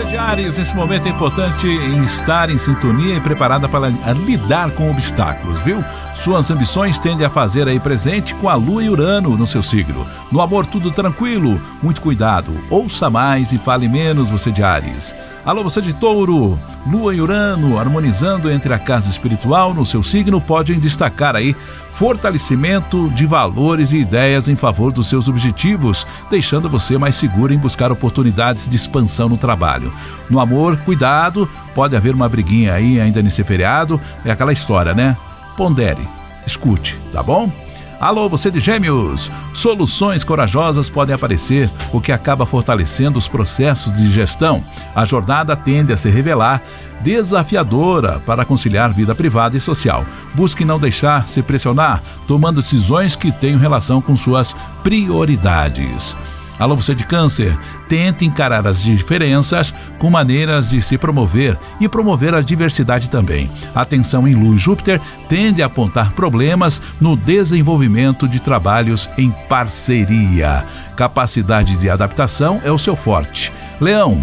Você de Ares, nesse momento é importante estar em sintonia e preparada para lidar com obstáculos, viu? Suas ambições tendem a fazer aí presente com a Lua e Urano no seu signo. No amor, tudo tranquilo, muito cuidado. Ouça mais e fale menos, você de Ares. Alô, você de touro, Lua e Urano harmonizando entre a casa espiritual no seu signo podem destacar aí fortalecimento de valores e ideias em favor dos seus objetivos, deixando você mais seguro em buscar oportunidades de expansão no trabalho. No amor, cuidado, pode haver uma briguinha aí ainda nesse feriado, é aquela história, né? Pondere, escute, tá bom? Alô, você de Gêmeos! Soluções corajosas podem aparecer, o que acaba fortalecendo os processos de gestão. A jornada tende a se revelar desafiadora para conciliar vida privada e social. Busque não deixar se pressionar, tomando decisões que tenham relação com suas prioridades. Alô, você de câncer, tente encarar as diferenças com maneiras de se promover e promover a diversidade também. Atenção em Lua e Júpiter tende a apontar problemas no desenvolvimento de trabalhos em parceria. Capacidade de adaptação é o seu forte. Leão,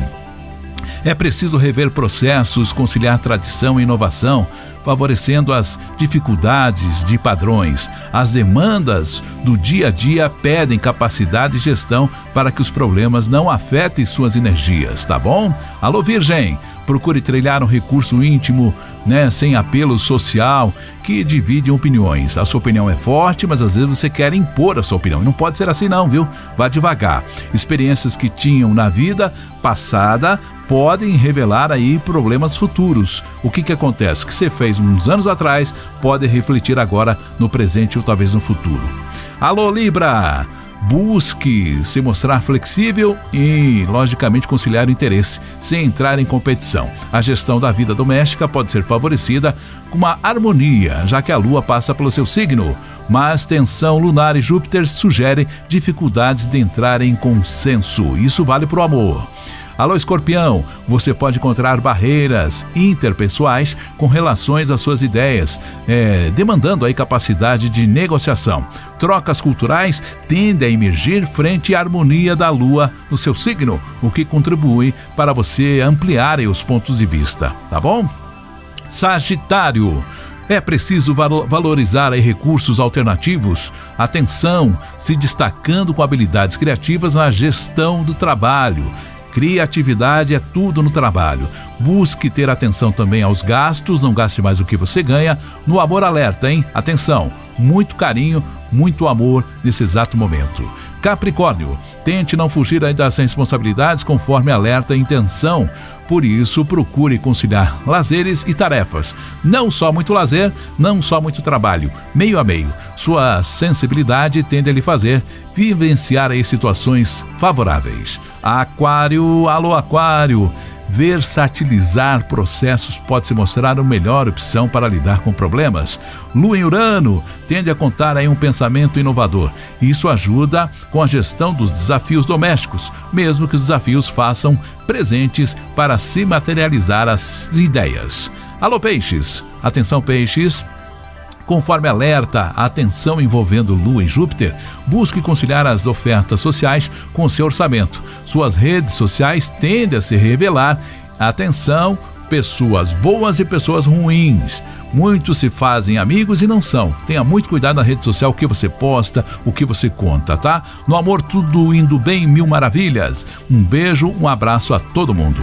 é preciso rever processos, conciliar tradição e inovação, favorecendo as dificuldades de padrões. As demandas do dia a dia pedem capacidade e gestão para que os problemas não afetem suas energias, tá bom? Alô, Virgem! Procure trilhar um recurso íntimo, né, sem apelo social, que divide opiniões. A sua opinião é forte, mas às vezes você quer impor a sua opinião. E não pode ser assim não, viu? Vá devagar. Experiências que tinham na vida passada podem revelar aí problemas futuros. O que que acontece? Que você fez uns anos atrás pode refletir agora no presente ou talvez no futuro. Alô Libra, busque se mostrar flexível e, logicamente, conciliar o interesse, sem entrar em competição. A gestão da vida doméstica pode ser favorecida com uma harmonia, já que a Lua passa pelo seu signo. Mas tensão lunar e Júpiter sugerem dificuldades de entrar em consenso. Isso vale para o amor. Alô, escorpião, você pode encontrar barreiras interpessoais com relações às suas ideias, é, demandando aí capacidade de negociação. Trocas culturais tendem a emergir frente à harmonia da lua no seu signo, o que contribui para você ampliar os pontos de vista, tá bom? Sagitário. É preciso valorizar recursos alternativos, atenção, se destacando com habilidades criativas na gestão do trabalho. Criatividade é tudo no trabalho. Busque ter atenção também aos gastos, não gaste mais do que você ganha. No amor alerta, hein? Atenção, muito carinho, muito amor nesse exato momento. Capricórnio, tente não fugir das responsabilidades conforme alerta a intenção. Por isso, procure conciliar lazeres e tarefas. Não só muito lazer, não só muito trabalho, meio a meio. Sua sensibilidade tende a lhe fazer vivenciar aí situações favoráveis. Aquário, alô Aquário, versatilizar processos pode se mostrar a melhor opção para lidar com problemas. Lua em Urano tende a contar aí um pensamento inovador. Isso ajuda com a gestão dos desafios domésticos, mesmo que os desafios façam presentes para se materializar as ideias. Alô Peixes, atenção Peixes, Conforme alerta a atenção envolvendo Lua e Júpiter, busque conciliar as ofertas sociais com seu orçamento. Suas redes sociais tendem a se revelar. Atenção, pessoas boas e pessoas ruins. Muitos se fazem amigos e não são. Tenha muito cuidado na rede social, o que você posta, o que você conta, tá? No amor, tudo indo bem, mil maravilhas. Um beijo, um abraço a todo mundo.